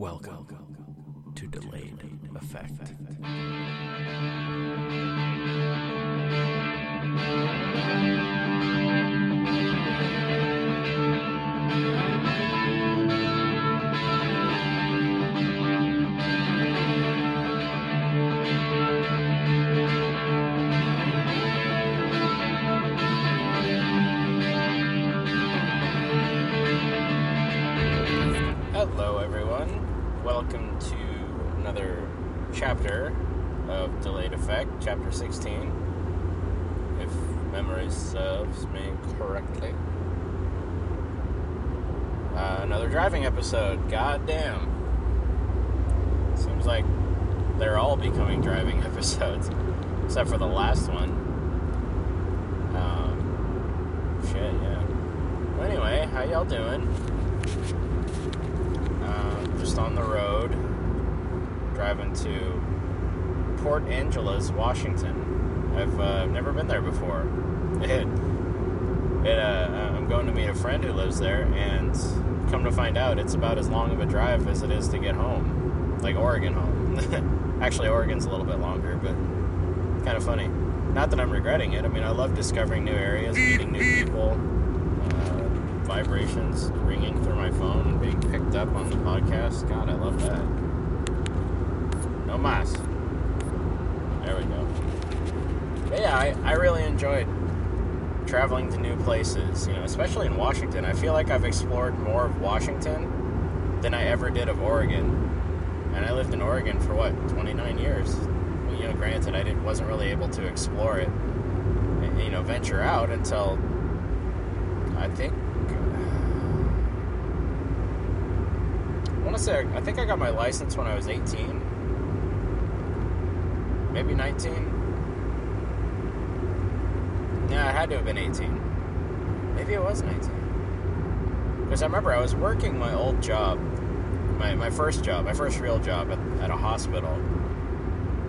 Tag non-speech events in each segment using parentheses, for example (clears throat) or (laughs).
Welcome to Delayed Effect. Hello, Chapter 16, if memory serves me correctly. Uh, another driving episode. God damn. Seems like they're all becoming driving (laughs) episodes, except for the last one. Um, shit, yeah. Well, anyway, how y'all doing? Um, just on the road, driving to Port Angeles, Washington. I've uh, never been there before. (laughs) It, it, uh, I'm going to meet a friend who lives there, and come to find out, it's about as long of a drive as it is to get home, like Oregon home. (laughs) Actually, Oregon's a little bit longer, but kind of funny. Not that I'm regretting it. I mean, I love discovering new areas, meeting new people uh, vibrations ringing through my phone and being picked up on the podcast. God, I love that. No mas. There we go. But yeah, I, I really enjoyed traveling to new places, you know, especially in Washington. I feel like I've explored more of Washington than I ever did of Oregon. And I lived in Oregon for what, 29 years? Well, you know, granted, I didn't, wasn't really able to explore it, and, you know, venture out until I think (sighs) I want to say I think I got my license when I was 18, maybe 19. Yeah, I had to have been 18. Maybe it was 19. Because I remember I was working my old job, my, my first job, my first real job at, at a hospital.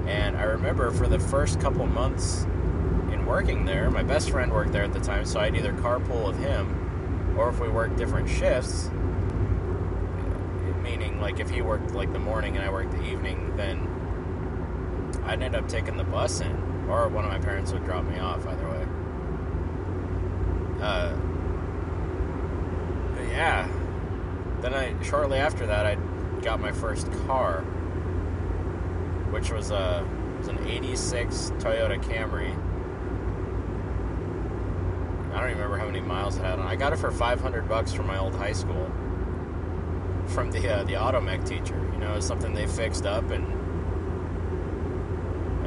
And I remember for the first couple months in working there, my best friend worked there at the time, so I'd either carpool with him, or if we worked different shifts, meaning like if he worked like the morning and I worked the evening, then I'd end up taking the bus in, or one of my parents would drop me off. Either way. Uh, yeah. Then I shortly after that I got my first car, which was a was an '86 Toyota Camry. I don't remember how many miles it had on. I got it for 500 bucks from my old high school from the uh, the automech teacher. You know, it's something they fixed up and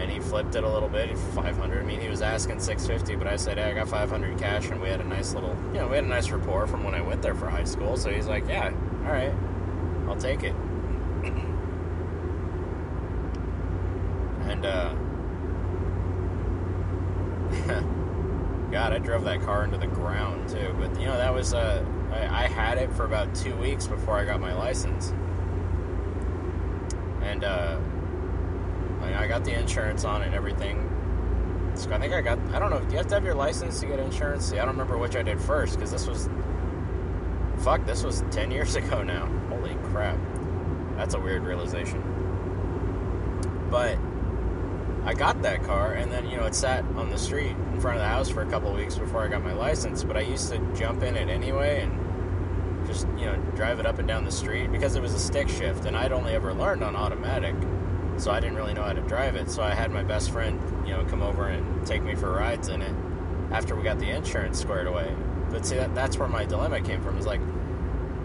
and he flipped it a little bit. 500. I mean, he was asking 650, but I said, hey, I got 500 cash, and we had a nice little, you know, we had a nice rapport from when I went there for high school. So he's like, yeah, all right, I'll take it. (coughs) and uh, (laughs) God, I drove that car into the ground too. But you know, that was uh, I, I had it for about two weeks before I got my license, and uh, I, got the insurance on and everything. So I think I got. I don't know. Do you have to have your license to get insurance? See, I don't remember which I did first because this was. Fuck, this was ten years (laughs) ago now. Holy crap, that's a weird realization. But I got that car, and then you know it sat on the street in front of the house for a couple weeks before I got my license. But I used to jump in it anyway and just you know drive it up and down the street because it was a stick shift, and I'd only ever learned on automatic, so I didn't really know how to drive it. So I had my best friend you know come over and take me for rides in it after we got the insurance squared away. But see that that's where my dilemma came from. Is like,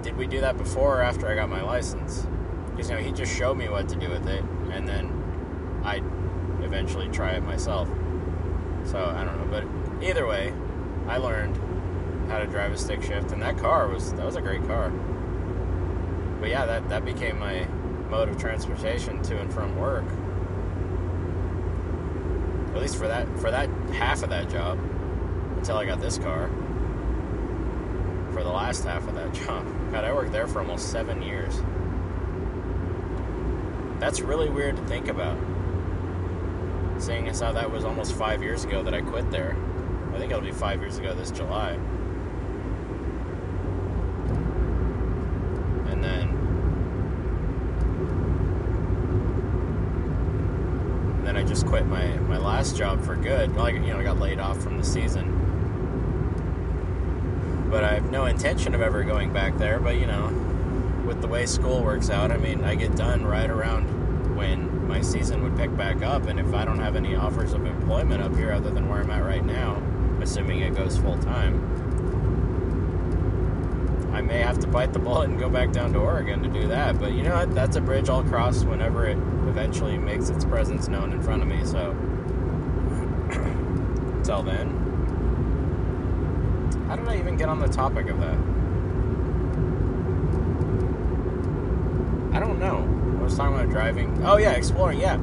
did we do that before or after I got my license? Because you know he just showed me what to do with it, and then I eventually try it myself. So I don't know, but either way, I learned how to drive a stick shift, and that car was that was a great car. But yeah, that that became my mode of transportation to and from work. At least for that for that half of that job, until I got this car. For the last half of that (laughs) job, God, I worked there for almost seven years. That's really weird to think about seeing as how that was almost five years ago that I quit there. I think it'll be five years ago this July. And then almost quit my, my last job for good. Like you know, I got laid off from the season, but I have no intention of ever going back there. But you know, with the way school works out, I mean, I get done right around when my season would pick back up, and if I don't have any offers of employment up here other than where I'm at right now, assuming it goes full time, I may have to bite the bullet and go back down to Oregon to do that. But you know? That's a bridge I'll cross whenever it eventually makes its presence known in front of me. So, (clears throat) until then, how did I even get on the topic of that? I don't know. I was talking about driving. Oh yeah, exploring. Yeah,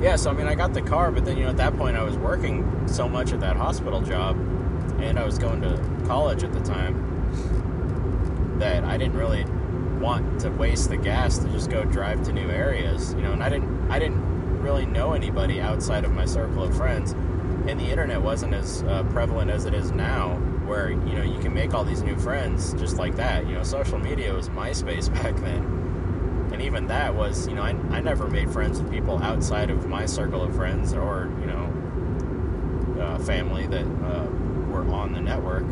yeah. So I mean, I got the car, but then you know, at that point, I was working so much at that hospital job, and I was going to college at the time that I didn't really want to waste the gas to just go drive to new areas. You know, and I didn't. I didn't really know anybody outside of my circle of friends, and the internet wasn't as uh, prevalent as it is now where you know you can make all these new friends just like that. You know, social media was MySpace (laughs) back then, and even that was you know I, I never made friends with people outside of my circle of friends or you know uh, family that uh, were on the network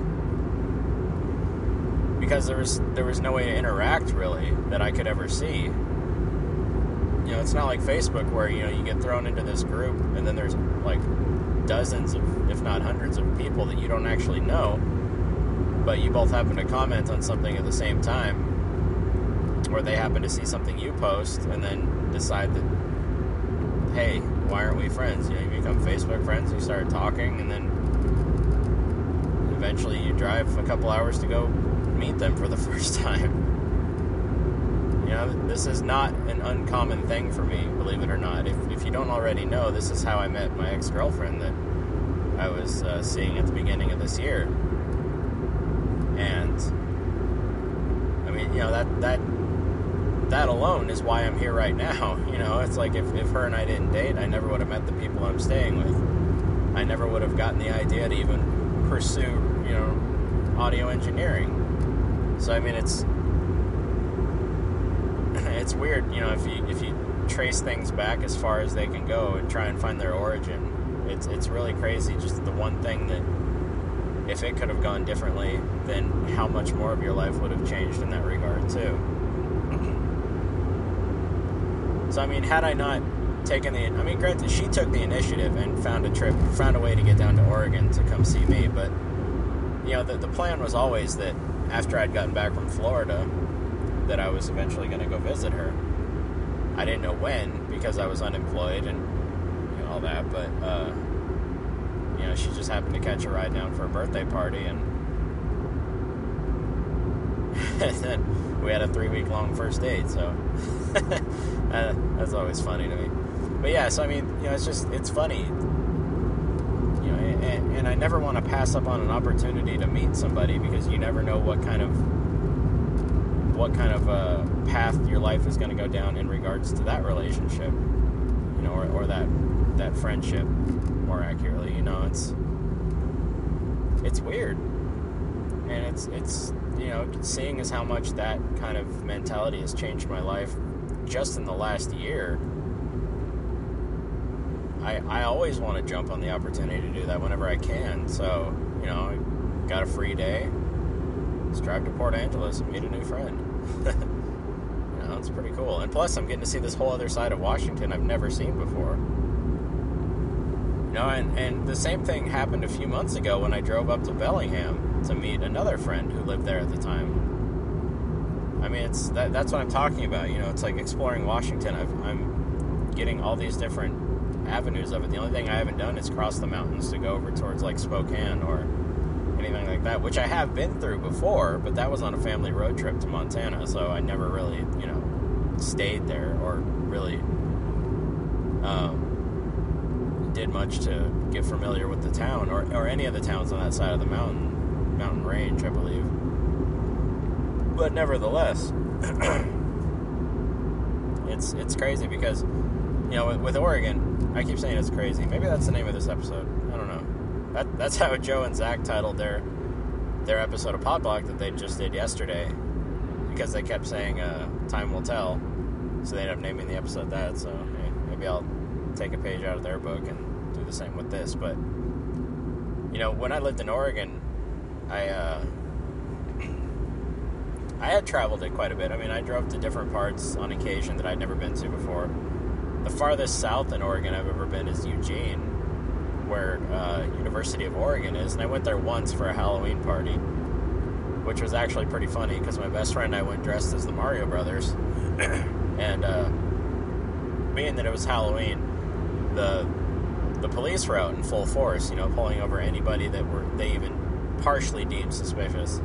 because there was there was no way to interact really that I could ever see. You know, it's not like Facebook where you know you get thrown into this group and then there's like dozens of, if not hundreds of people that you don't actually know, but you both happen to comment on something at the same time, or they happen to see something you post and then decide that, hey, why aren't we friends? You know, you become Facebook friends, you start talking, and then eventually you drive a couple hours to go meet them for the (laughs) first time. You know, this is not an uncommon thing for me, believe it or not. If, if you don't already know, this is how I met my ex girlfriend that I was uh, seeing at the beginning of this year. And, I mean, you know, that, that, that alone is why I'm here right (laughs) now. You know, it's like if, if her and I didn't date, I never would have met the people I'm staying with. I never would have gotten the idea to even pursue, you know, audio engineering. So, I mean, it's, (clears throat) it's weird, you know, if you if you trace things back as far as they can go and try and find their origin, it's it's really crazy. Just the one thing that, if it could have gone differently, then how much more of your life would have changed in that regard too. so I mean, had I not taken the, I mean, granted, she took the initiative and found a trip, found a way to get down to Oregon to come see me, but you know, the the plan was always that after I'd gotten back from Florida that I was eventually going to go visit her. I didn't know when because I was unemployed and you know, all that, but uh, you know, she just happened to catch a ride down for a birthday party, and, (laughs) and then we had a three week long first date. So (laughs) that's always funny to me. But yeah, so I mean, you know, it's just it's funny. And I never want to pass up on an opportunity to meet somebody because you never know what kind of what kind of uh, path your life is going to go down in regards to that relationship, you know, or, or that that friendship, more accurately. You know, it's it's weird, and it's it's you know, seeing as how much that kind of mentality has changed my life just in the last year. I, I always want to jump on the opportunity to do that whenever I can. So, you know, I got a free day. Let's drive to Port Angeles and meet a new friend. (laughs) you know, it's pretty cool. And plus, I'm getting to see this whole other side of Washington I've never seen before. You know, and, and the same thing happened a few months ago when I drove up to Bellingham to meet another friend who lived there at the time. I mean, it's that, that's what I'm talking about. You know, it's like exploring Washington. I've, I'm getting all these different avenues of it. The only thing I haven't done is cross the mountains to go over towards like Spokane or anything like that, which I have been through before, but that was on a family road trip to Montana, so I never really, you know, stayed there or really um, did much to get familiar with the town or, or any of the towns on that side of the mountain mountain range, I believe. But nevertheless, (clears throat) it's it's crazy because you know with, with Oregon, I keep saying it's crazy. Maybe that's the name of this episode. I don't know. That, that's (laughs) how Joe and Zach titled their their episode of Podblock that they just did yesterday, because they kept saying uh, "Time will tell," so they ended up naming the episode that. So hey, maybe I'll take a page out of their book and do the same with this. But you know, when I lived in Oregon, I uh, (clears throat) I had traveled it quite a bit. I mean, I drove to different parts on occasion that I'd never been to before. The farthest south in Oregon I've ever been is Eugene, where uh, University of Oregon is, and I went there once for a Halloween party, which was actually pretty funny because my best friend and I went dressed as the Mario Brothers, (coughs) and uh, being that it was Halloween, the the police were out in full force, you know, pulling over anybody that were they even partially deemed suspicious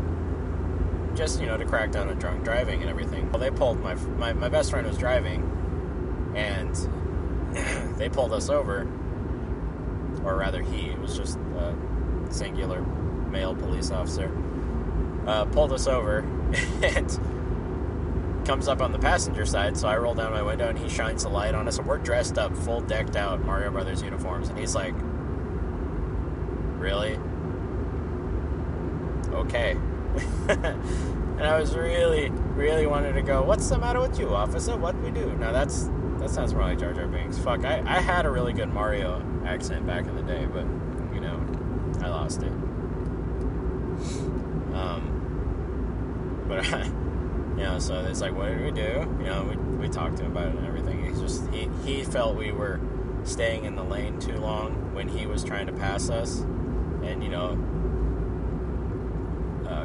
just you know to crack down on drunk driving and everything. Well, they pulled my my, my best friend was driving, and (clears throat) they pulled us over, or rather, he it was just a singular male police officer uh, pulled us over (laughs) and comes up on the passenger side. So I roll down my window and he shines a light on us, and we're dressed up, full decked out Mario Brothers uniforms, and he's like, "Really? Okay." (laughs) and I was really, really wanting to go. What's the matter with you, officer? What we do? Now that's that sounds more like Jar Jar Binks. Fuck, I, I had a really good Mario accent back in the day, but you know, I lost it. Um, but I, (laughs) you know, so it's like, what did we do? You know, we we talked to him about it and everything. He's just he he felt we were staying in the lane too long when he was trying to pass us, and you know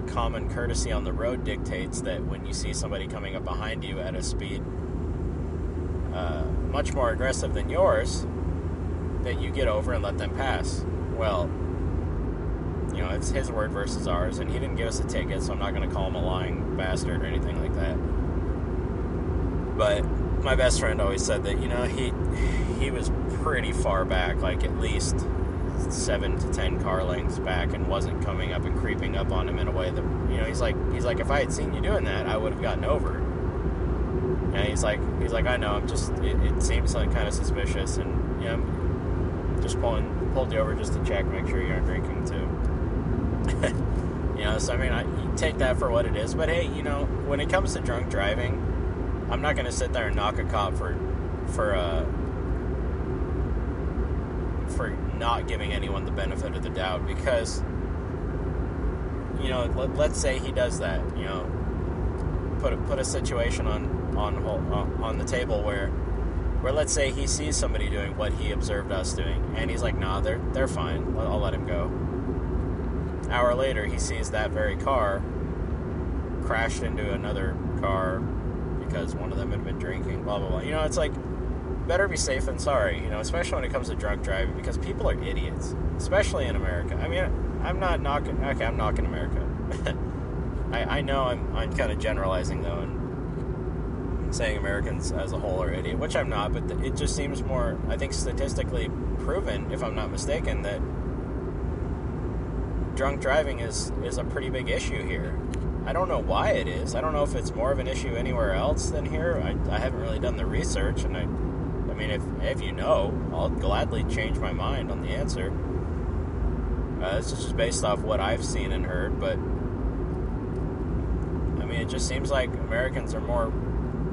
common courtesy on the road dictates that when you see somebody coming up behind you at a speed uh, much more aggressive than yours, that you get over and let them pass. Well, you know, it's his word versus ours, and he didn't give us a ticket, so I'm not going to call him a lying bastard or anything like that. But my best friend always said that, you know, he he was pretty far back, like at least seven to ten car lengths back and wasn't coming up and creeping up on him in a way that you know he's like he's like if I had seen you doing that I would have gotten over. And he's like he's like I know I'm just it, it seems like kind of suspicious and know just pulling pulled you over just to check make sure you aren't drinking too. (laughs) you know so I mean I take that for what it is but hey you know when it comes to drunk driving I'm not gonna sit there and knock a cop for for uh for not giving anyone the benefit of the doubt because you know let, let's say he does that you know put a, put a situation on on uh, on the table where where let's say he sees somebody doing what he observed us doing and he's like nah they're they're fine I'll let him go hour later he sees that very car crashed into another car because one of them had been drinking blah blah blah you know it's like better be safe than sorry, you know, especially when it comes to drunk driving because people are idiots, especially in America. I mean, I'm not knocking, okay, I'm knocking America. (laughs) I, I know I'm, I'm kind of generalizing though and saying Americans as a whole are idiot, which I'm not, but it just seems more, I think, statistically proven, if I'm not mistaken, that drunk driving is, is a pretty big issue here. I don't know why it is. I don't know if it's more of an issue anywhere else than here. I, I haven't really done the research, and I I mean, if if you know, I'll gladly change my mind on the answer. Uh, this is just based off what I've seen and heard, but I mean, it just seems like Americans are more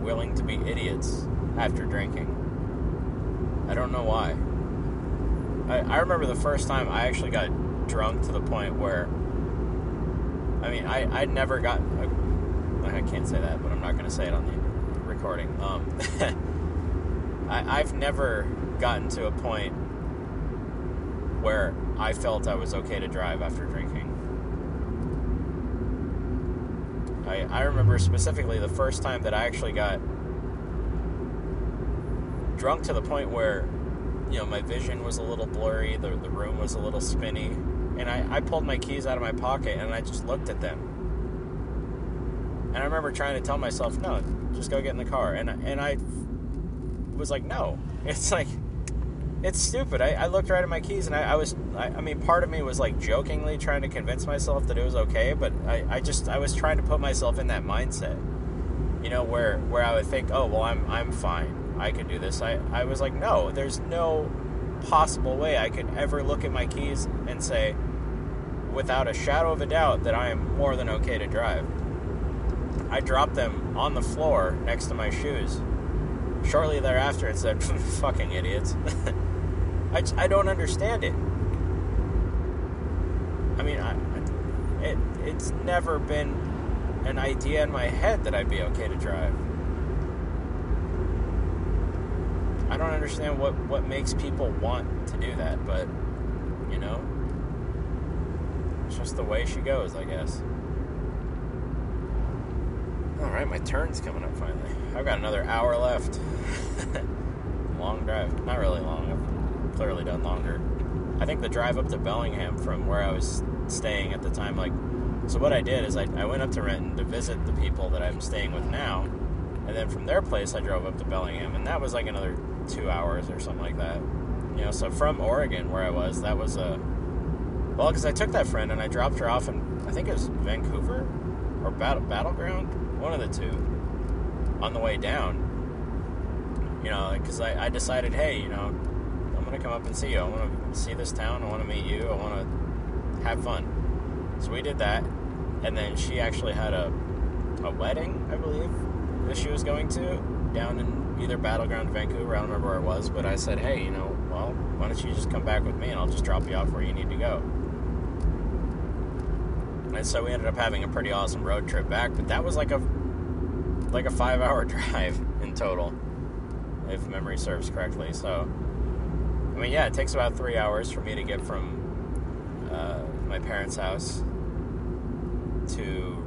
willing to be idiots after drinking. I don't know why. I, I remember the first time I actually got drunk to the point where, I mean, I, I never got, I can't say that, but I'm not going to say it on the recording. Um, (laughs) I, I've never gotten to a point where I felt I was okay to drive after drinking. I, I remember specifically the first time that I actually got drunk to the point where, you know, my vision was a little blurry, the, the room was a little spinny, and I, I pulled my keys out of my pocket and I just looked at them. And I remember trying to tell myself, no, just go get in the car. And, and I was like, no. (laughs) It's like, it's stupid. I, I looked right at my keys and I, I was, I, I, mean, part of me was like jokingly trying to convince myself that it was okay, but I, just, I was trying to put myself in that mindset, you know, where, where I would think, oh, well, I'm, I'm fine. I can do this. I, I was like, no, there's no possible way I could ever look at my keys and say, without a shadow of a doubt, that I am more than okay to drive. I dropped them on the floor next to my shoes shortly thereafter, it said, (laughs) "Fucking idiots." (laughs) I, I don't understand it. I mean, I, it it's never been an idea in my head that I'd be okay to drive. I don't understand what, what makes people want to do that, but you know, it's just the way she goes, I guess. All right, my turn's coming up finally. I've got another hour left. (laughs) long drive. Not really long. Clearly done longer. I think the drive up to Bellingham from where I was staying at the time, like, so what I did is I, I went up to Renton to visit the people that I'm staying with now, and then from their place I drove up to Bellingham, and that was like another two hours or something like that. You know, so from Oregon where I was, that was a well, because I took that friend and I dropped her off in I think it was Vancouver or Battle Battleground, one of the two, on the way down. You know, because I, I decided, hey, you know, I'm gonna come up and see you. I want to see this town. I want to meet you. I want to have fun. So we did that, and then she actually had a a wedding, I believe, that she was going to down in either Battleground, Vancouver. I don't remember where it was, but I said, hey, you know, well, why don't you just come back with me and I'll just drop you off where you need to go. And so we ended up having a pretty awesome road trip back, but that was like a like a five hour (laughs) drive in total, if memory serves correctly. So, I mean, yeah, it takes about three hours for me to get from uh, my parents' house to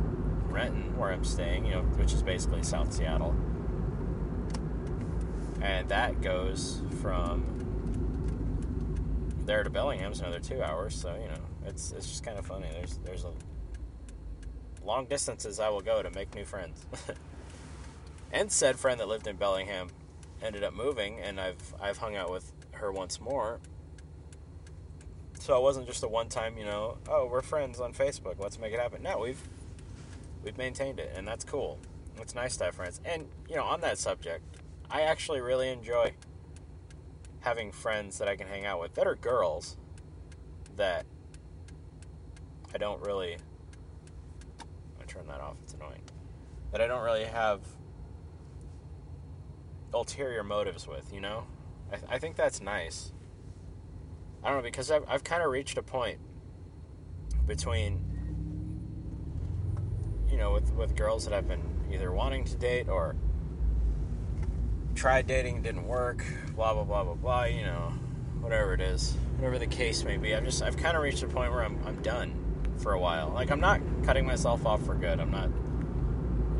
Renton, where I'm staying, you know, which is basically South Seattle. And that goes from there to Bellingham's another two hours, so you know, it's it's just kind of funny. There's there's a long distances I will go to make new friends. (laughs) and said friend that lived in Bellingham ended up moving, and I've I've hung out with her once more. So it wasn't just a one time, you know, oh we're friends on Facebook, let's make it happen. No, we've we've maintained it, and that's cool. It's nice to have friends. And you know, on that subject, I actually really enjoy having friends that I can hang out with that are girls that I don't really. I turn that off. It's annoying. That I don't really have ulterior motives with. You know, I, th- I think that's nice. I don't know because I've I've kind of reached a point between you know with with girls that I've been either wanting to date or tried dating, didn't work, blah blah blah blah blah. You know, whatever it is, whatever the case may be. I've just I've kind of reached a point where I'm I'm done for a while. Like I'm not cutting myself off for good. I'm not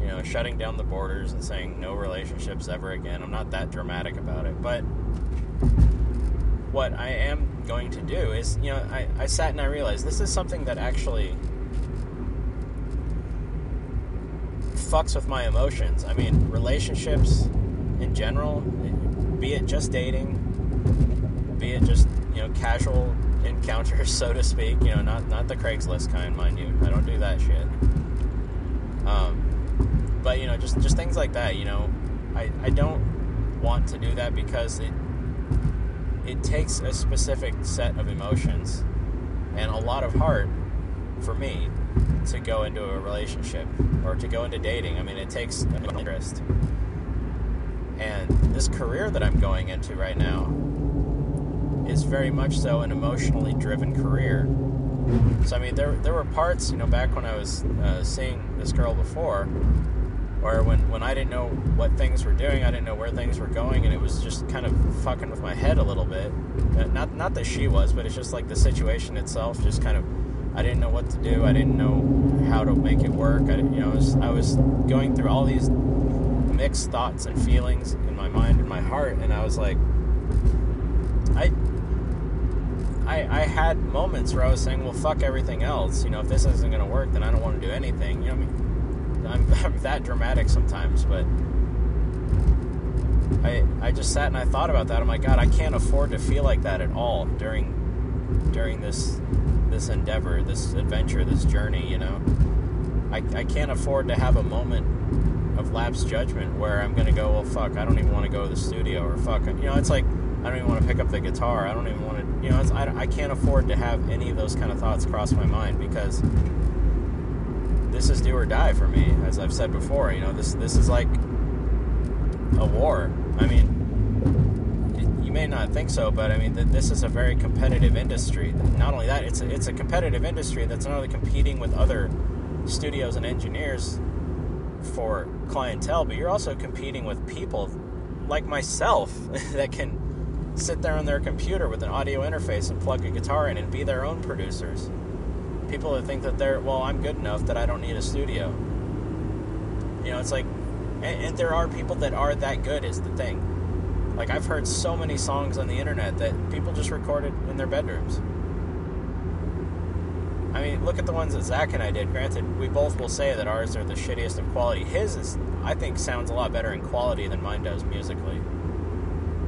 you know shutting down the borders and saying no relationships ever again. I'm not that dramatic about it. But what I am going to do is, you know, I, I sat and I realized this is something that actually fucks with my emotions. I mean, relationships in general, be it just dating, be it just you know casual encounters, (laughs) so to speak. You know, not not the Craigslist kind, mind you. I don't do that shit. Um, but you know, just just things like that. You know, I I don't want to do that because it it takes a specific set of emotions and a lot of heart for me to go into a relationship or to go into dating. I mean, it takes interest. And this career that I'm going into right now is very much so an emotionally driven career. So I mean, there there were parts, you know, back when I was uh, seeing this girl before, where when when I didn't know what things were doing, I didn't know where things were going, and it was just kind of fucking with my head a little bit. Uh, not not that she was, but it's just like the situation itself, just kind of. I didn't know what to do. I didn't know how to make it work. I, you know, I was, I was going through all these mixed thoughts and feelings in my mind and my heart, and I was like, I, I, I had moments where I was saying, well, fuck everything else. You know, if this isn't going to work, then I don't want to do anything. You know, what I mean, (laughs) I'm, I'm that dramatic sometimes, but I, I just sat and I thought about that. I'm like, God, I can't afford to feel like that at all during, during this, this endeavor, this adventure, this journey. You know, I, I can't afford to have a moment of lapse judgment where I'm to go, well, fuck, I don't even want to go to the studio, or fuck, you know, it's like I don't even want to pick up the guitar. I don't even want to, you know, I, I can't afford to have any of those kind of thoughts cross my mind because this is do or die for me, as I've said before. You know, this this is like a war. I mean, you may not think so, but I mean, th- this is a very competitive industry. Not only that, it's a, it's a competitive industry that's not only competing with other studios and engineers for clientele, but you're also competing with people like myself (laughs) that can sit there on their computer with an audio interface and plug a guitar in and be their own producers. People that think that they're, well, I'm good enough that I don't need a studio. You know, it's like, and, and there are people that are that good, is the thing. Like, I've heard so many songs on the internet that people just recorded in their bedrooms. I mean, look at the ones that Zach and I did. Granted, we both will say that ours are the shittiest of quality. His is, I think, sounds a lot better in quality than mine does musically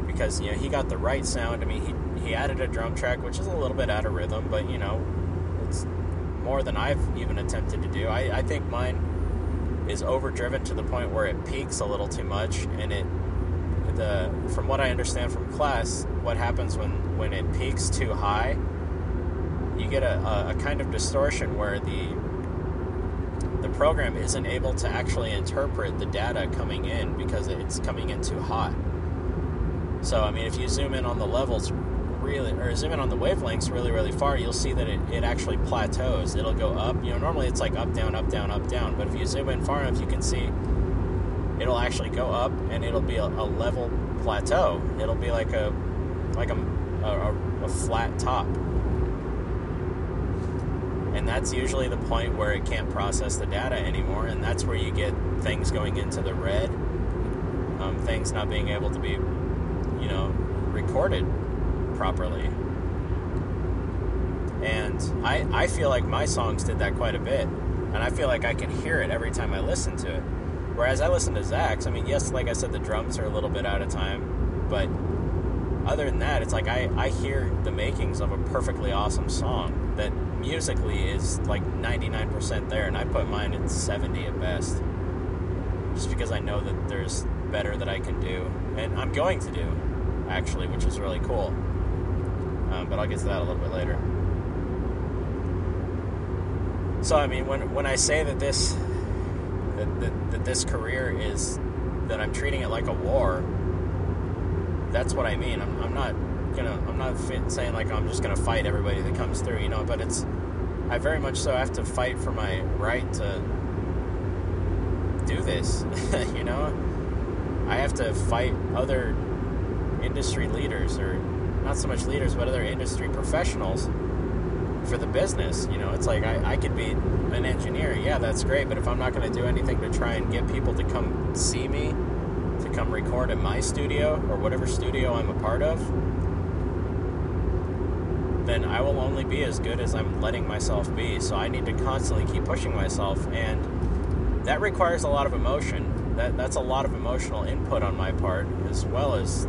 because you know he got the right sound. I mean, he he added a drum track, which is a little bit out of rhythm, but you know, more than I've even attempted to do. I, I think mine is overdriven to the point where it peaks a little too much, and it the from what I understand from class, what happens when when it peaks too high, you get a, a, a kind of distortion where the the program isn't able to actually interpret the data coming in because it's coming in too hot. So, I mean, if you zoom in on the levels really, or zoom in on the wavelengths really, really far, you'll see that it, it actually plateaus. It'll go up. You know, normally it's like up, down, up, down, up, down. But if you zoom in far enough, you can see it'll actually go up and it'll be a, a level plateau. It'll be like a, like a, a, a flat top. And that's usually the point where it can't process the data anymore. And that's where you get things going into the red, um, things not being able to be you know, recorded properly. And I, I feel like my songs did that quite a bit. And I feel like I can hear it every time I listen to it. Whereas I listen to Zach's, I mean, yes, like I said, the drums are a little bit out of time. But other than that, it's like I, I hear the makings of a perfectly awesome song that musically is like 99% there. And I put mine at 70 at best. Just because I know that there's better that I can do. And I'm going to do actually, which is really cool. But I'll get to that a little bit later. So I mean, when when I say that this that, that, that this career is that I'm treating it like a war, that's what I mean. I'm, I'm not gonna I'm not saying like I'm just gonna fight everybody that comes through, you know. But it's I very much so have to fight for my right to do this, (laughs) you know. I have to fight other industry leaders, or not so much leaders, but other industry professionals for the business. You know, it's like I, I could be an engineer. Yeah, that's great. But if I'm not going to do anything to try and get people to come see me, to come record in my studio or whatever studio I'm a part of, then I will only be as good as I'm letting myself be. So I need to constantly keep pushing myself. And that requires a lot of emotion. That, that's a lot of emotional input on my part, as well as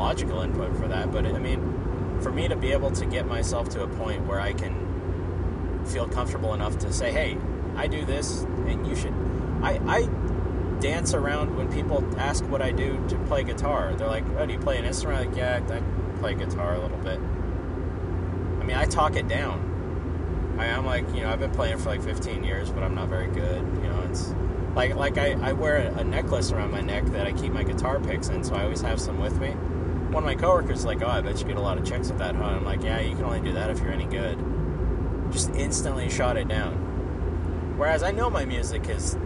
logical input for that, but I mean, for me to be able to get myself to a point where I can feel comfortable enough to say, hey, I do this, and you should. I, I dance around when people ask what I do to play guitar. They're like, oh, do you play an instrument? I'm like, yeah, I play guitar a little bit. I mean, I talk it down. I, am like, you know, I've been playing for like 15 years, but I'm not very good. You know, it's like like I, I wear a necklace around my neck that I keep my guitar picks in, so I always have some with me one of my coworkers is like, "Oh, I bet you get a lot of checks with that, huh?" I'm like, "Yeah, you can only do that if you're any good." Just instantly shot it down. Whereas I know my music has,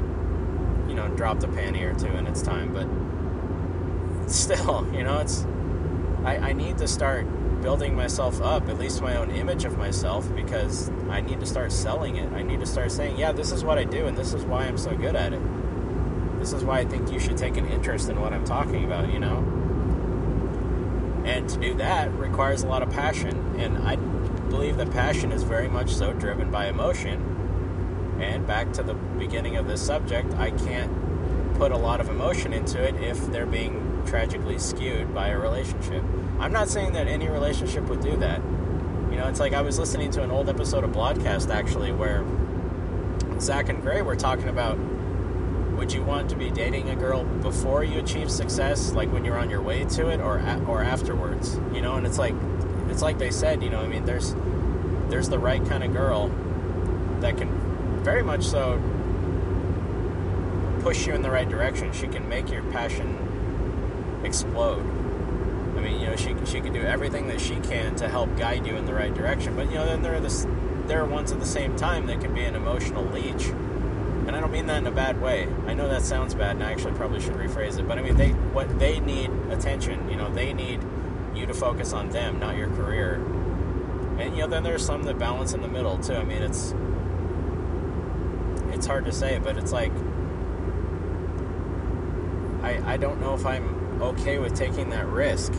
you know, dropped a panty or two in its time, but still, (laughs) you know, it's I, I need to start building myself up, at least my own image of myself, because I need to start selling it. I need to start saying, "Yeah, this is what I do, and this is why I'm so good at it." This is why I think you should take an interest in what I'm talking about, you know? And to do that requires a lot of passion. And I believe that passion is very much so driven by emotion. And back to the beginning of this subject, I can't put a lot of emotion into it if they're being tragically skewed by a relationship. I'm not saying that any relationship would do that. You know, it's like I was listening to an old episode of Blogcast actually where Zach and Gray were talking about would you want to be dating a girl before you achieve success, like when you're on your way to it, or or afterwards? You know, and it's like it's like they said, you know, I mean, there's there's the right kind of girl that can very much so push you in the right direction. She can make your passion explode. I mean, you know, she she can do everything that she can to help guide you in the right direction. But you know, then there are this there are ones at the same time that can be an emotional leech. And I don't mean that in a bad way. I know that sounds bad, and I actually probably should rephrase it. But I mean, they what they need attention. You know, they need you to focus on them, not your career. And you know, then there's some that balance in the middle too. I mean, it's it's hard to say, but it's like I I don't know if I'm okay with taking that risk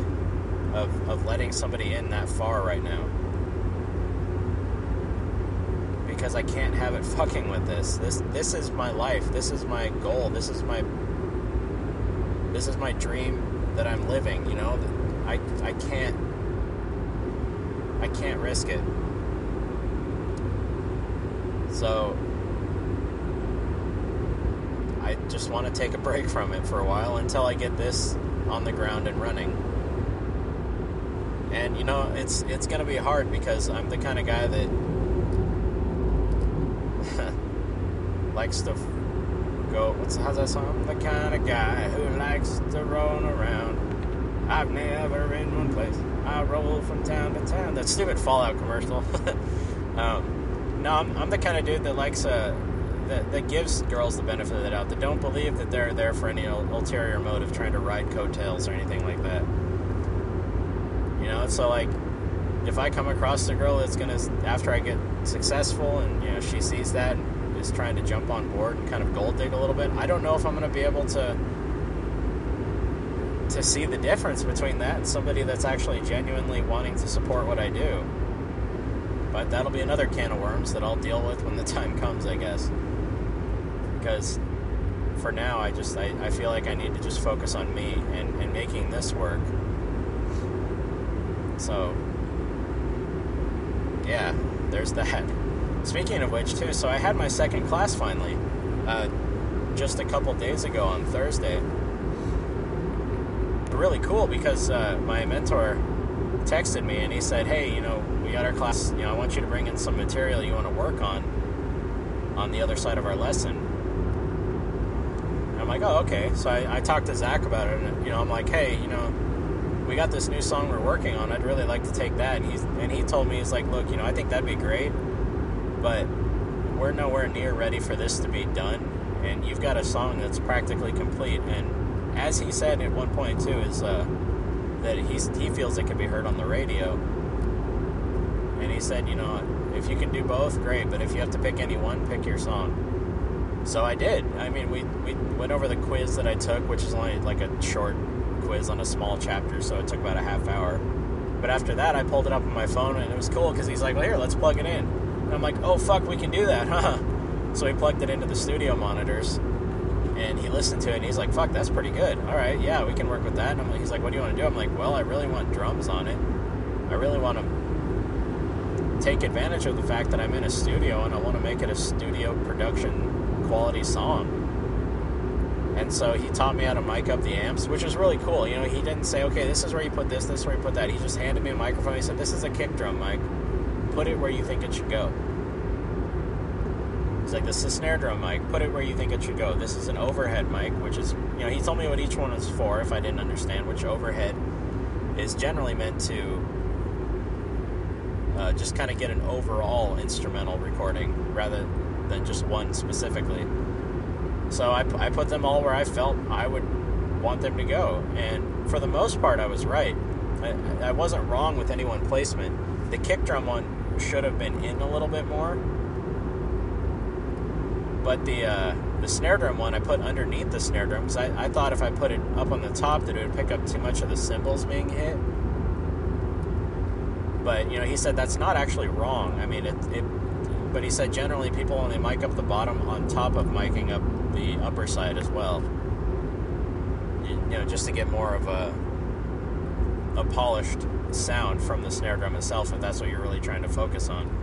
of of letting somebody in that far right now. Because I can't have it fucking with this. This this is my life. This is my goal. This is my this is my dream that I'm living, you know? I I can't I can't risk it. So I just want to take a break from it for a while until I get this on the ground and running. And you know, it's it's going to be hard because I'm the kind of guy that likes to go. What's how's that song? I'm the kind of guy who likes to roam around. I've never in one place. I roll from town to town. That stupid Fallout commercial. (laughs) um, no, I'm, I'm the kind of dude that likes uh, that, that gives girls the benefit of the doubt. That don't believe that they're there for any ulterior motive, trying to ride coattails or anything like that. You know, so like, if I come across a girl that's gonna after I get successful and you know she sees that is trying to jump on board and kind of gold dig a little bit, I don't know if I'm gonna be able to to see the difference between that and somebody that's actually genuinely wanting to support what I do. But that'll be another can of worms that I'll deal with when the (laughs) time comes, I guess. Because for now, I just I, I feel like I need to just focus on me and, and making this work. So, yeah, there's that. Speaking of which, too, so I had my second class finally, uh, just a couple days ago on Thursday really cool because uh, my mentor texted me and he said, "Hey, you know, we got our class. You know, I want you to bring in some material you want to work on on the other side of our lesson." I'm like, "Oh, okay." So I, I talked to Zach about it, and you know, I'm like, "Hey, you know, we got this new song we're working on. I'd really like to take that." And he's and he told me he's like, "Look, you know, I think that'd be great, but we're nowhere near ready for this to be done." And you've got a song that's practically complete, and as he said at one point too, is uh, that he's, he feels it can be heard on the radio. And he said, you know, if you can do both, great. But if you have to pick any one, pick your song. So I did. I mean, we we went over the quiz that I took, which is only like a short quiz on a small chapter, so it took about a half hour. But after that, I pulled it up on my phone, and it was cool because he's like, "Well, here, let's plug it in." And I'm like, "Oh fuck, we can do that, (laughs) huh?" So he plugged it into the studio monitors, and he listened to it and he's like, "Fuck, that's pretty good. All right, yeah, we can work with that." And I'm like, he's like, "What do you want to do?" I'm like, "Well, I really want drums on it. I really want to take advantage of the fact that I'm in a studio and I want to make it a studio production quality song." And so he taught me how to mic up the amps, which was really cool. You know, he didn't say, "Okay, this is where you put this, this is where you put that." He just handed me a microphone. He said, "This is a kick drum mic. Put it where you think it should go." He's like, this is a snare drum mic. Put it where you think it should go. This is an overhead mic, which is, you know, he told me what each one is for if I didn't understand, which overhead is generally meant to uh, just kind of get an overall instrumental recording rather than just one specifically. So I, I put them all where I felt I would want them to go. And for the most part, I was right. I, I wasn't wrong with any one placement. The kick drum one should have been in a little bit more but the uh, the snare drum one I put underneath the snare drum because I, I thought if I put it up on the top that it would pick up too much of the cymbals being hit. But you know, he said that's not actually wrong. I mean, it, it but he said generally people only mic up the bottom on top of miking up the upper side as well. You, you know, just to get more of a a polished sound from the snare drum itself, if that's what you're really trying to focus on.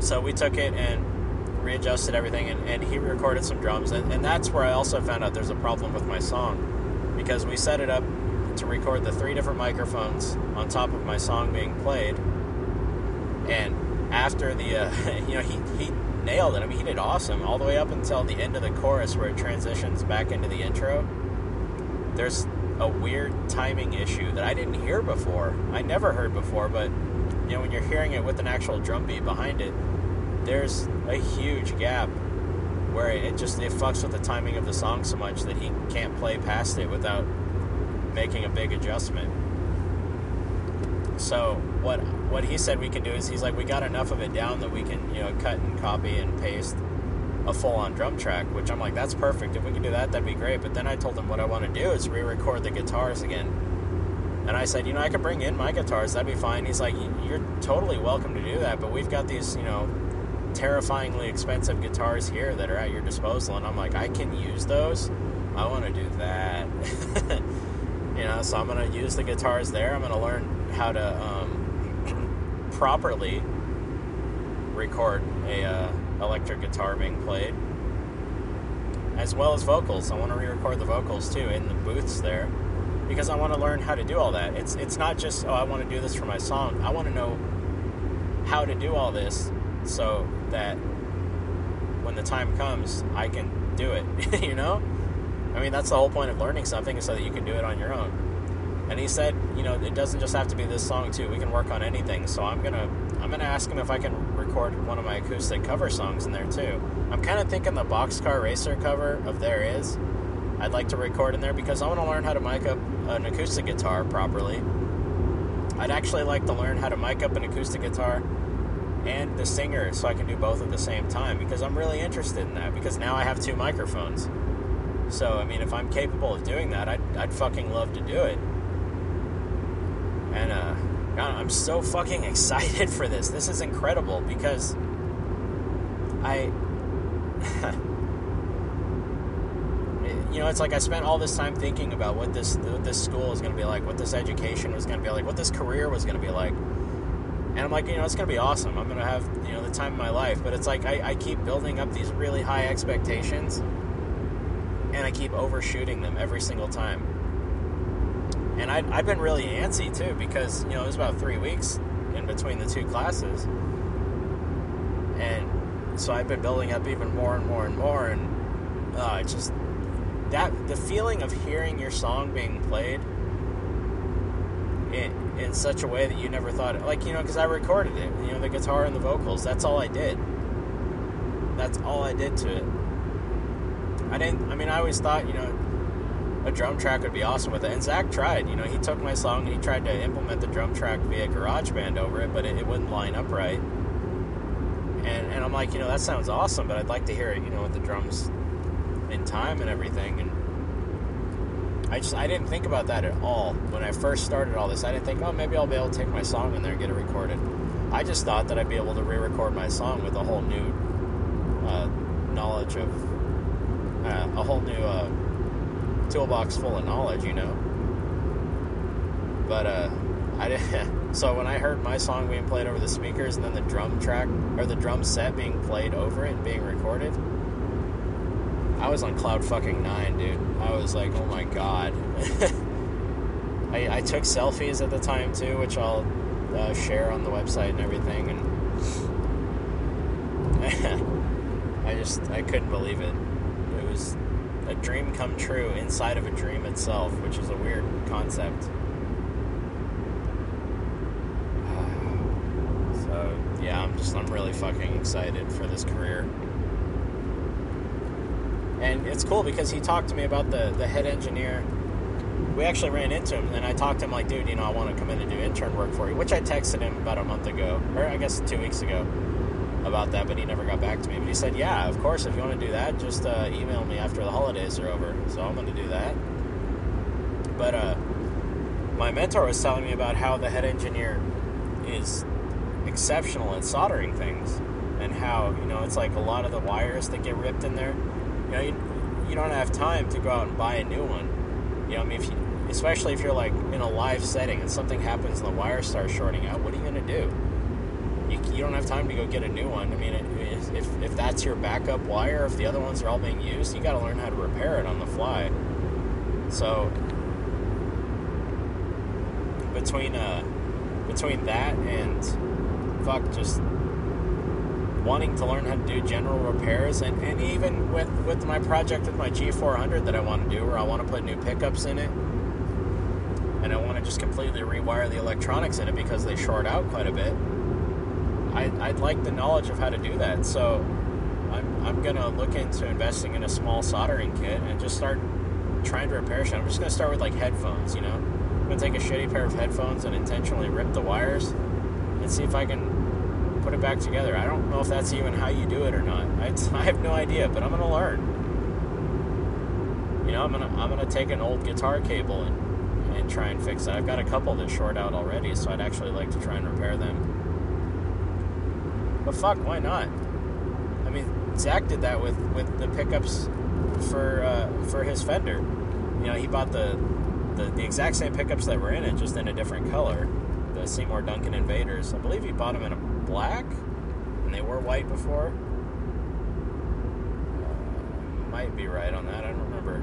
So we took it and readjusted everything, and, and he recorded some drums. And, and that's where I also found out there's a problem with my song because we set it up to record the three different microphones on top of my song being played. And after the, uh, (laughs) you know, he, he nailed it. I mean, he did awesome all the way up until the end of the chorus where it transitions back into the intro. there's a weird timing issue that I didn't hear before. I never heard before, but you know when you're hearing it with an actual drum beat behind it, there's a huge gap where it just it fucks with the timing of the song so much that he can't play past it without making a big adjustment. So what what he said we can do is he's like we got enough of it down that we can you know cut and copy and paste a full on drum track, which I'm like that's perfect. If we can do that, that'd be great. But then I told him what I want to do is re-record the guitars again. And I said, you know, I could bring in my guitars, that'd be fine. He's like, you're totally welcome to do that, but we've got these, you know, terrifyingly expensive guitars here that are at your disposal. And I'm like, I can use those. I want to do that. (laughs) you know, so I'm going to use the guitars there. I'm going to learn how to um, (clears throat) properly record a uh, electric guitar being played, as well as vocals. I want to re-record the vocals too in the booths there, because I want to learn how to do all that. It's it's not just oh I want to do this for my song. I want to know how to do all this so that when the time comes, I can do it. (laughs) you know, I mean that's the whole point of learning something is so that you can do it on your own. And he said, you know, it doesn't just have to be this song too. We can work on anything. So I'm gonna I'm gonna ask him if I can record one of my acoustic cover songs in there too. I'm kind of thinking the Boxcar Racer cover of There Is. I'd like to record in there because I want to learn how to mic up an acoustic guitar properly. I'd actually like to learn how to mic up an acoustic guitar and the singer so I can do both at the same time because I'm really interested in that because now I have two microphones. So, I mean, if I'm capable of doing that, I'd, I'd fucking love to do it. And, uh, God, I'm so fucking excited for this. This is incredible because I. (laughs) you know, it's like I spent all this time thinking about what this what this school is going to be like, what this education was going to be like, what this career was going to be like. And I'm like, you know, it's going to be awesome. I'm going to have, you know, the time of my life. But it's like I, I keep building up these really high expectations and I keep overshooting them every single time and I, I've been really antsy too because you know it was about three weeks in between the two classes, and so I've been building up even more and more and more, and uh, it's just that the feeling of hearing your song being played in, in such a way that you never thought it, like you know because I recorded it, you know the guitar and the vocals. That's all I did. That's all I did to it. I didn't. I mean, I always thought you know a drum track would be awesome with it. And Zach tried, you know, he took my song and he tried to implement the drum track via GarageBand over it, but it, it wouldn't line up right. And, and I'm like, you know, that sounds awesome, but I'd like to hear it, you know, with the drums in time and everything. And I just, I didn't think about that at all when I first started all this. I didn't think, oh, maybe I'll be able to take my song in there and get it recorded. I just thought that I'd be able to re-record my song with a whole new uh, knowledge of, uh, a whole new uh, toolbox full of knowledge, you know. But uh, I didn't. (laughs) So when I heard my song being played over the speakers and then the drum track or the drum set being played over it and being recorded, I was on cloud fucking nine, dude. I was like, oh my god. (laughs) I, I, took selfies at the time too, which I'll uh, share on the website and everything, and (laughs) I just I couldn't believe it. It was a dream come true inside of a dream itself, which is a weird concept. (sighs) So yeah, I'm just I'm really fucking excited for this career. And it's cool because he talked to me about the, the head engineer. We actually ran into him, and I talked to him like, dude, you know, I want to come in and do intern work for you, which I texted him about a month ago, or I guess two weeks ago about that, but he never got back to me. But he said, "Yeah, of course. If you want to do that, just uh, email me after the holidays are over." So I'm going to do that. But uh, my mentor was telling me about how the head engineer is exceptional at soldering things, and how you know it's like a lot of the wires that get ripped in there. You know, you, you don't have time to go out and buy a new one. You know, I mean, if you, especially if you're like in a live setting and something happens and the wire starts shorting out, what are you going to do? You, you don't have time to go get a new one. I mean, if, if that's your backup wire, if the other ones are all being used, you got to learn how to repair it on the fly. So between uh between that and fuck just wanting to learn how to do general repairs, and, and even with with my project with my G400 that I want to do, where I want to put new pickups in it, and I want to just completely rewire the electronics in it because they short out quite a bit. I, I'd like the knowledge of how to do that, so I'm, I'm gonna look into investing in a small soldering kit and just start trying to repair shit. I'm just gonna start with like headphones, you know. I'm gonna take a shitty pair of headphones and intentionally rip the wires and see if I can put it back together. I don't know if that's even how you do it or not. I, (laughs) I have no idea, but I'm gonna learn. You know, I'm gonna I'm gonna take an old guitar cable and and try and fix it. I've got a couple that short out already, so I'd actually like to try and repair them. But fuck, why not? I mean, Zach did that with with the pickups for uh, for his Fender. You know, he bought the, the the exact same pickups that were in it, just in a different color. The Seymour Duncan Invaders. I believe he bought them in a black, and they were white before. Uh, might be right on that. I don't remember.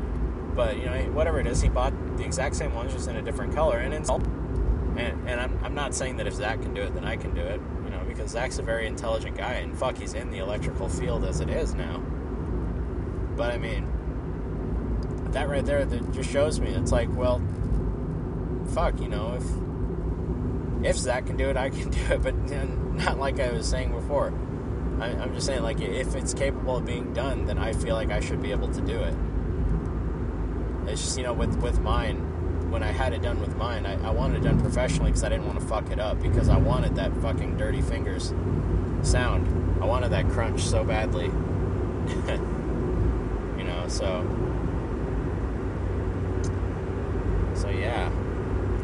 But you know, whatever it is, he bought the exact same ones, just in a different color, and installed. And, and I'm, I'm not saying that if Zach can do it, then I can do it. Because Zach's a very intelligent guy, and fuck, he's in the electrical field as it is now. But I mean, that right there that just shows me it's like, well, fuck, you know, if if Zach can do it, I (laughs) can do it. But not like I was saying before. I, I'm just saying, like, if it's capable of being done, then I feel like I should be able to do it. It's just, you know, with with mine, when I had it done with mine, I, I wanted it done professionally because I didn't want to fuck it up because I wanted that fucking dirty fingers sound. I wanted that crunch so badly. (laughs) you know, so so yeah.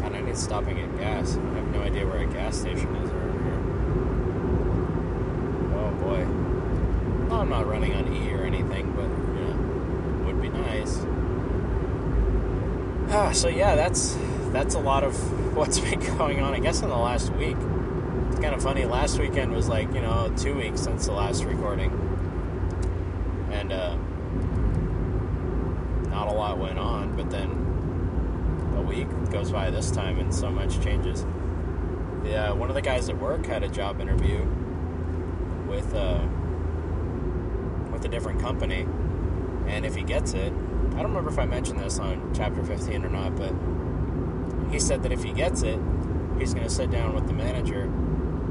And I need stopping at gas. I have no idea where a gas station is around here. Oh boy. Well, I'm not running on E or anything, but you know, would be nice. Ah, so yeah, that's that's a lot of (laughs) what's been (laughs) going on. I guess in the last week. It's kind of funny. Last weekend was like you know two weeks since the last recording, and uh, not a lot went on. But then a week goes by this time, and so much changes. Yeah, one of the guys at work had a job interview with uh, with a different company, and if he gets it, I don't remember if I mentioned this on chapter 15 or not, but he said that if he gets it, he's going to sit down with the manager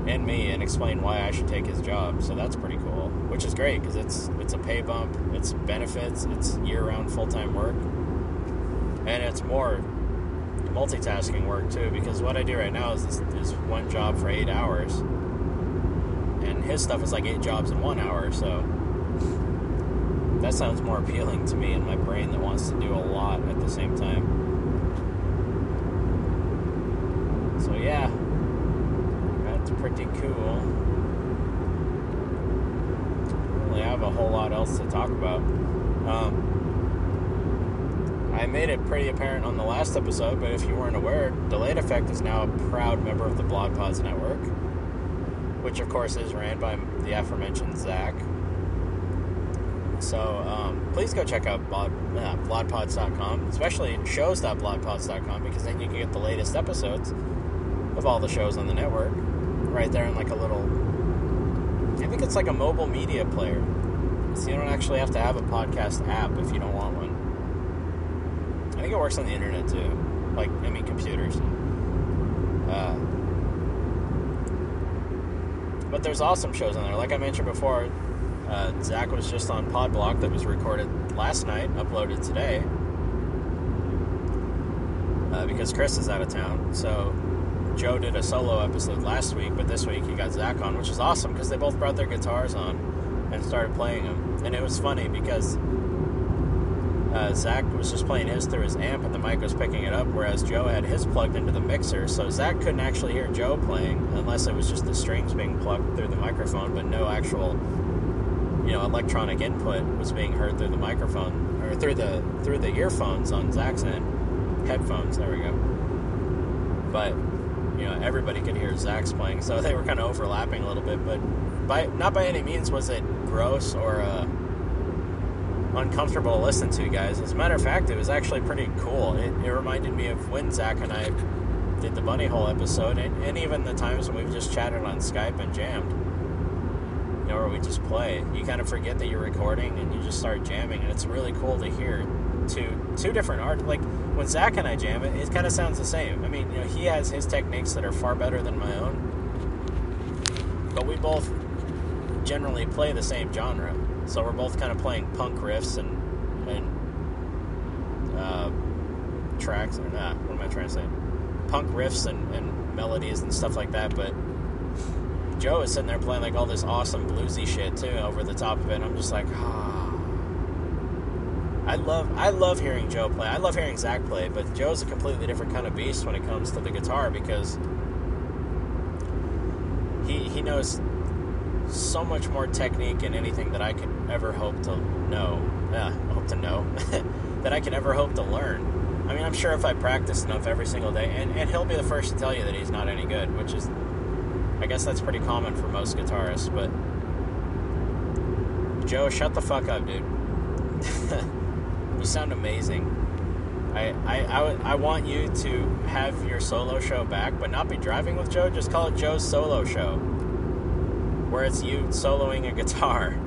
and me and explain why I should take his job. So that's pretty cool, which is great because it's it's a pay bump, it's benefits, it's year-round full-time work, and it's more multitasking work too. Because what I do right now is is one job for eight hours, and his stuff is like eight jobs in one hour. So that sounds more appealing to me in my brain that wants to do a lot at the same time. So yeah, that's pretty cool. Really have a whole lot else to talk about. Um, I made it pretty apparent on the last episode, but if you weren't aware, Delayed Effect is now a proud member of the Blog Pods Network, which of course is ran by the aforementioned Zach. So um, please go check out blog, uh, blogpods.com, especially shows.blogpods.com, because then you can get the latest episodes of all the shows on the network right there in like a little. I think it's like a mobile media player. So you don't actually have to have a podcast app if you don't want one. I think it works on the internet too. Like, I mean, computers. Uh, but there's awesome shows on there. Like I mentioned before, uh, Zach was just on Podblock that was recorded last night, uploaded today. Uh, because Chris is out of town. So Joe did a solo episode last week, but this week he got Zach on, which is awesome because they both brought their guitars on and started playing them. And it was funny because uh, Zach was just playing his through his amp and the mic was picking it up, whereas Joe had his plugged into the mixer. So Zach couldn't actually hear Joe playing unless it was just the strings being plugged through the microphone, but no actual you know electronic input was being heard through the microphone or through the through the earphones on Zach's end, headphones. There we go. But you know everybody could hear Zach's playing, so (laughs) they were kind of overlapping a little bit. But by not by any means was it gross or uh, uncomfortable to listen to, guys. As a matter of fact, it was actually pretty cool. It, it reminded me of when Zach and I did the bunny hole episode, and, and even the times when we've just chatted on Skype and jammed know, where we just play. You kind of forget that you're recording and you just start jamming, and it's really cool to hear two two different art. Like when Zach and I jam it, it kind of sounds the same. I mean, you know, he has his techniques that are far better than my own, but we both generally play the same genre. So we're both kind of playing punk riffs and and uh, tracks or nah, what am I trying to say? Punk riffs and, and melodies and stuff like that, but Joe is sitting there playing like all this awesome bluesy shit too over the top of it. I'm just like, ah. I love I love hearing Joe play. I love hearing Zach play, but Joe's a completely different kind of beast when it comes to the guitar because he he knows so much more technique in anything that I could ever hope to know. Yeah, hope to know (laughs) that I could ever hope to learn. I mean, I'm sure if I practice enough every single day, and, and he'll be the first to tell you that he's not any good, which is, I guess that's pretty common for most guitarists, but Joe, shut the fuck up, dude. (laughs) you sound amazing. I, I, I, I want you to have your solo show back, but not be driving with Joe. Just call it Joe's solo show, where it's you soloing a guitar.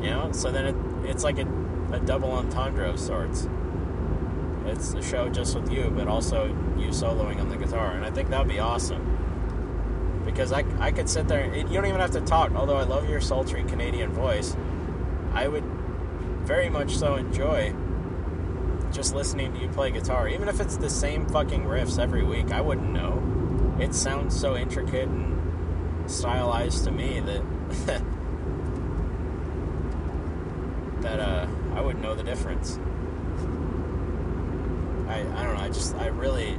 You know, so then it, it's like a, a double entendre of sorts. It's a show just with you, but also you soloing on the guitar, and I think that would be awesome. Because I, I could sit there, you don't even have to talk, although I love your sultry Canadian voice. I would very much so enjoy just listening to you play guitar, even if it's the same fucking riffs every week. I wouldn't know. It sounds so intricate and stylized to me that (laughs) that uh, I wouldn't know the difference. I I don't know. I just I really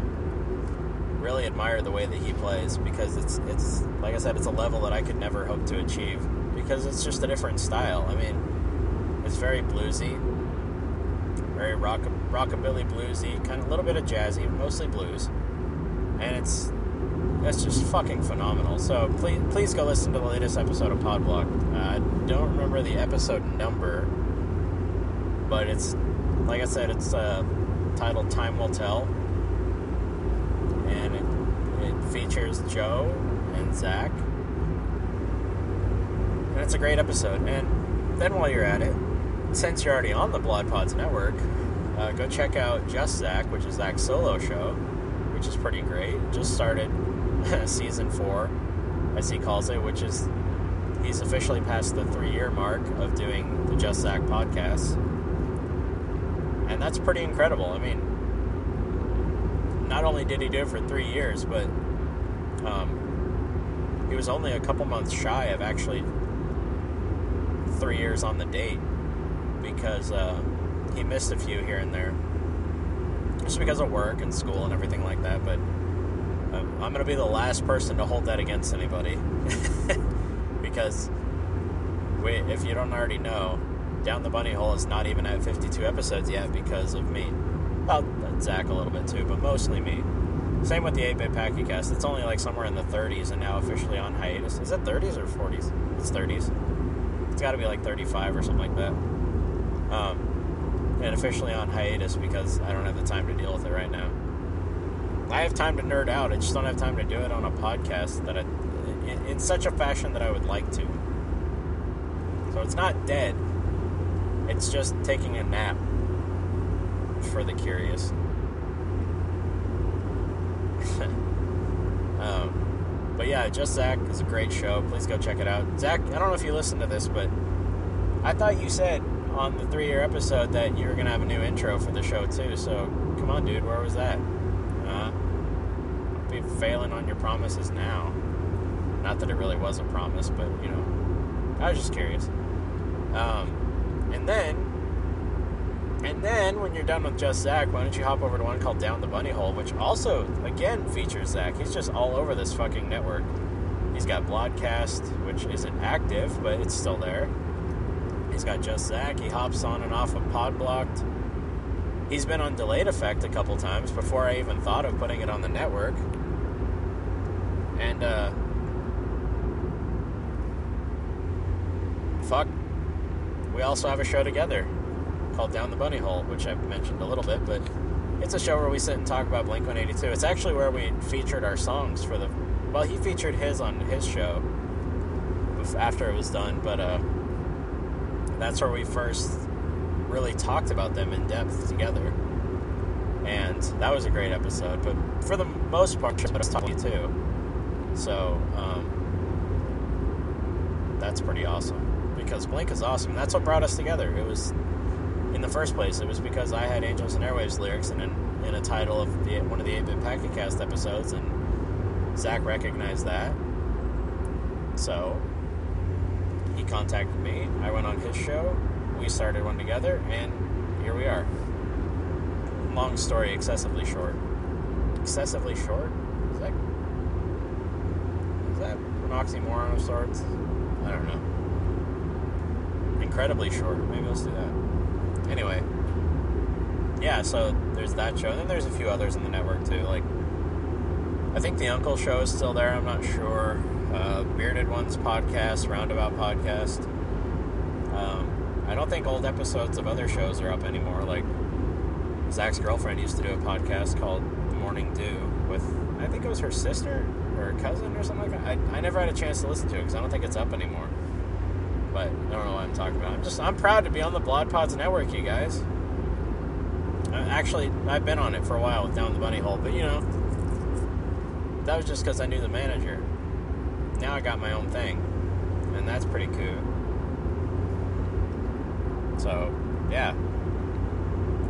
really admire the way that he plays because it's it's like I said, it's a level that I could never hope to achieve because it's just a different style. I mean, it's very bluesy, very rock rockabilly bluesy, kind of a little bit of jazzy, mostly blues, and it's it's just fucking phenomenal. So please please go listen to the latest episode of Podblock. I don't remember the episode number, but it's like I said, it's uh, titled "Time Will Tell," and it features Joe and Zach, and it's a great episode. And then while you're at it, since you're already on the Blood Pods Network, uh, go check out Just Zach, which is Zach's solo show, which is pretty great. Just started (laughs) season four, as he calls it, which is he's officially past the three year mark of doing the Just Zach podcast. And that's pretty incredible. I mean, not only did he do it for three years, but um, he was only a couple months shy of actually three years on the date because uh, he missed a few here and there, just because of work and school and everything like that. But um, I'm going to be the last person to hold that against anybody (laughs) because we, if you don't already know, Down the Bunny Hole is not even at 52 episodes yet because of me. Well, Zach a little bit too, but mostly me. Same with the 8 Bit Packet Cast. It's only like somewhere in the 30s and now officially on hiatus. Is it 30s or 40s? It's 30s. It's got to be like 35 or something like that. Um, and officially on hiatus because I don't have the time to deal with it right now. I have time to nerd out. I just don't have time to do it on a podcast that I, in, in such a fashion that I would like to. So it's not dead. It's just taking a nap for the curious. um, but yeah, Just Zach is a great show. Please go check it out. Zach, I don't know if you listened to this, but I thought you said on the three year episode that you were going to have a new intro for the show too. So come on, dude, where was that? Uh, be failing on your promises now. Not that it really was a promise, but you know, I was just curious. Um, and then then, when you're done with just Zach, why don't you hop over to one called Down the Bunny Hole, which also, again, features Zach. He's just all over this fucking network. He's got Bloodcast, which isn't active, but it's still there. He's got Just Zach. He hops on and off of Podblocked. He's been on Delayed Effect a couple times before I even thought of putting it on the network. And, uh. Fuck. We also have a show together called Down the Bunny Hole, which I've mentioned a little bit, but it's a show where we sit and talk about Blink 182. It's actually where we featured our songs for the. Well, he featured his on his show, after it was done, but uh, that's where we first really talked about them in depth together. And that was a great episode, but for the most part, I was talking too. So, um, that's pretty awesome because Blink is awesome. That's what brought us together. It was, the first place, it was because I had Angels and Airwaves lyrics in, in a title of the, one of the 8 Bit Packet Cast episodes, and Zach recognized that. So, he contacted me. I went on his show. We started one together, and here we are. Long story, excessively short. Excessively short? Is that is that an oxymoron of sorts? I don't know. Incredibly short. Maybe let's do that. Anyway, yeah. So there's that show, and then there's a few others in the network too. Like, I think the Uncle Show is still there. I'm not sure uh, Bearded Ones podcast, Roundabout podcast. Um, I don't think old episodes of other shows are up anymore. Like Zach's girlfriend used to do a podcast called The Morning Dew with, I think it was her sister or her cousin or something like that. I, I never had a chance to listen to it because I don't think it's up anymore. But I don't know what I'm talking about. I'm just I'm proud to be on the Blood Pods Network, you guys. I, actually, I've been on it for a while with Down the Bunny Hole, but you know, that was just because I knew the manager now I got my own thing, and that's pretty cool. So, yeah.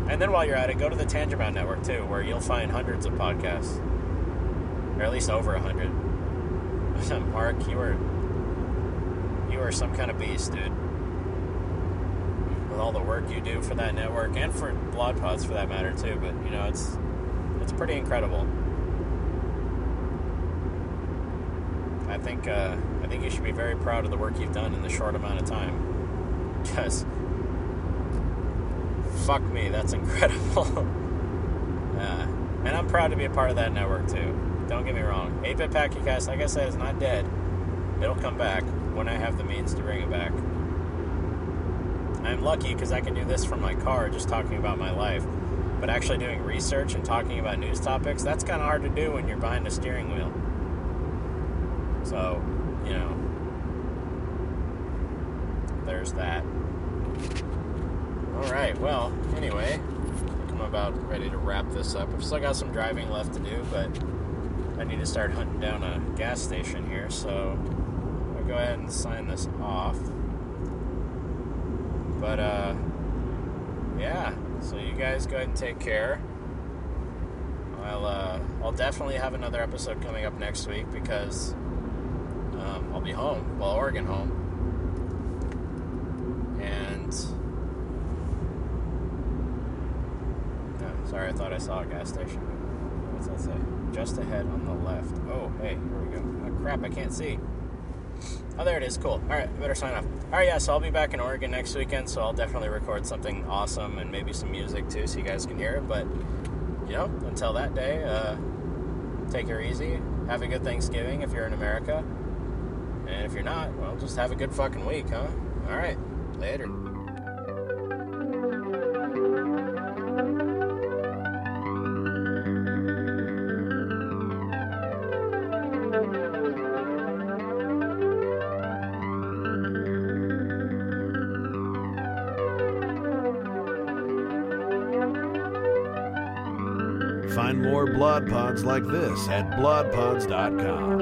And then while you're at it, go to the Tangibound Network too, where you'll find hundreds of podcasts, or at least over a hundred. (laughs) Mark, you were are some kind of beast, dude. With all the work you do for that network and for Blood Pods for that matter too, but you know it's it's pretty incredible. I think uh, I think you should be very proud of the work you've done in the short amount of time. (laughs) Because fuck me, that's (laughs) incredible. uh, and I'm proud to be a part of that network too. Don't get me wrong. 8-Bit Packet Cast, like I said, is not dead. It'll come back when I have the means to bring it back. I'm lucky because I can do this from my car, just talking about my life. But actually doing research and talking about news topics, that's kind of hard to do when you're behind a steering wheel. So, you know, there's that. All right, well, anyway, I'm about ready to wrap this up. I've still got some driving left to do, but I need to start hunting down a gas station here, so I'll go ahead and sign this off. But, uh, yeah, so you guys go ahead and take care. I'll, uh, I'll definitely have another episode coming up next week because um, I'll be home, well, Oregon home. And, oh, sorry, I thought I saw a gas station. What's that say? Just ahead on the left. Oh, hey, here we go. Oh, crap, I can't see. Oh, there it is. Cool. All right, better sign off. All right, yeah, so I'll be back in Oregon next weekend, so I'll definitely record something awesome and maybe some music too so you guys can hear it. But, you know, until that day, uh, take her easy. Have a good Thanksgiving if you're in America. And if you're not, well, just have a good fucking week, huh? All right, later. Like this at bloodpods.com.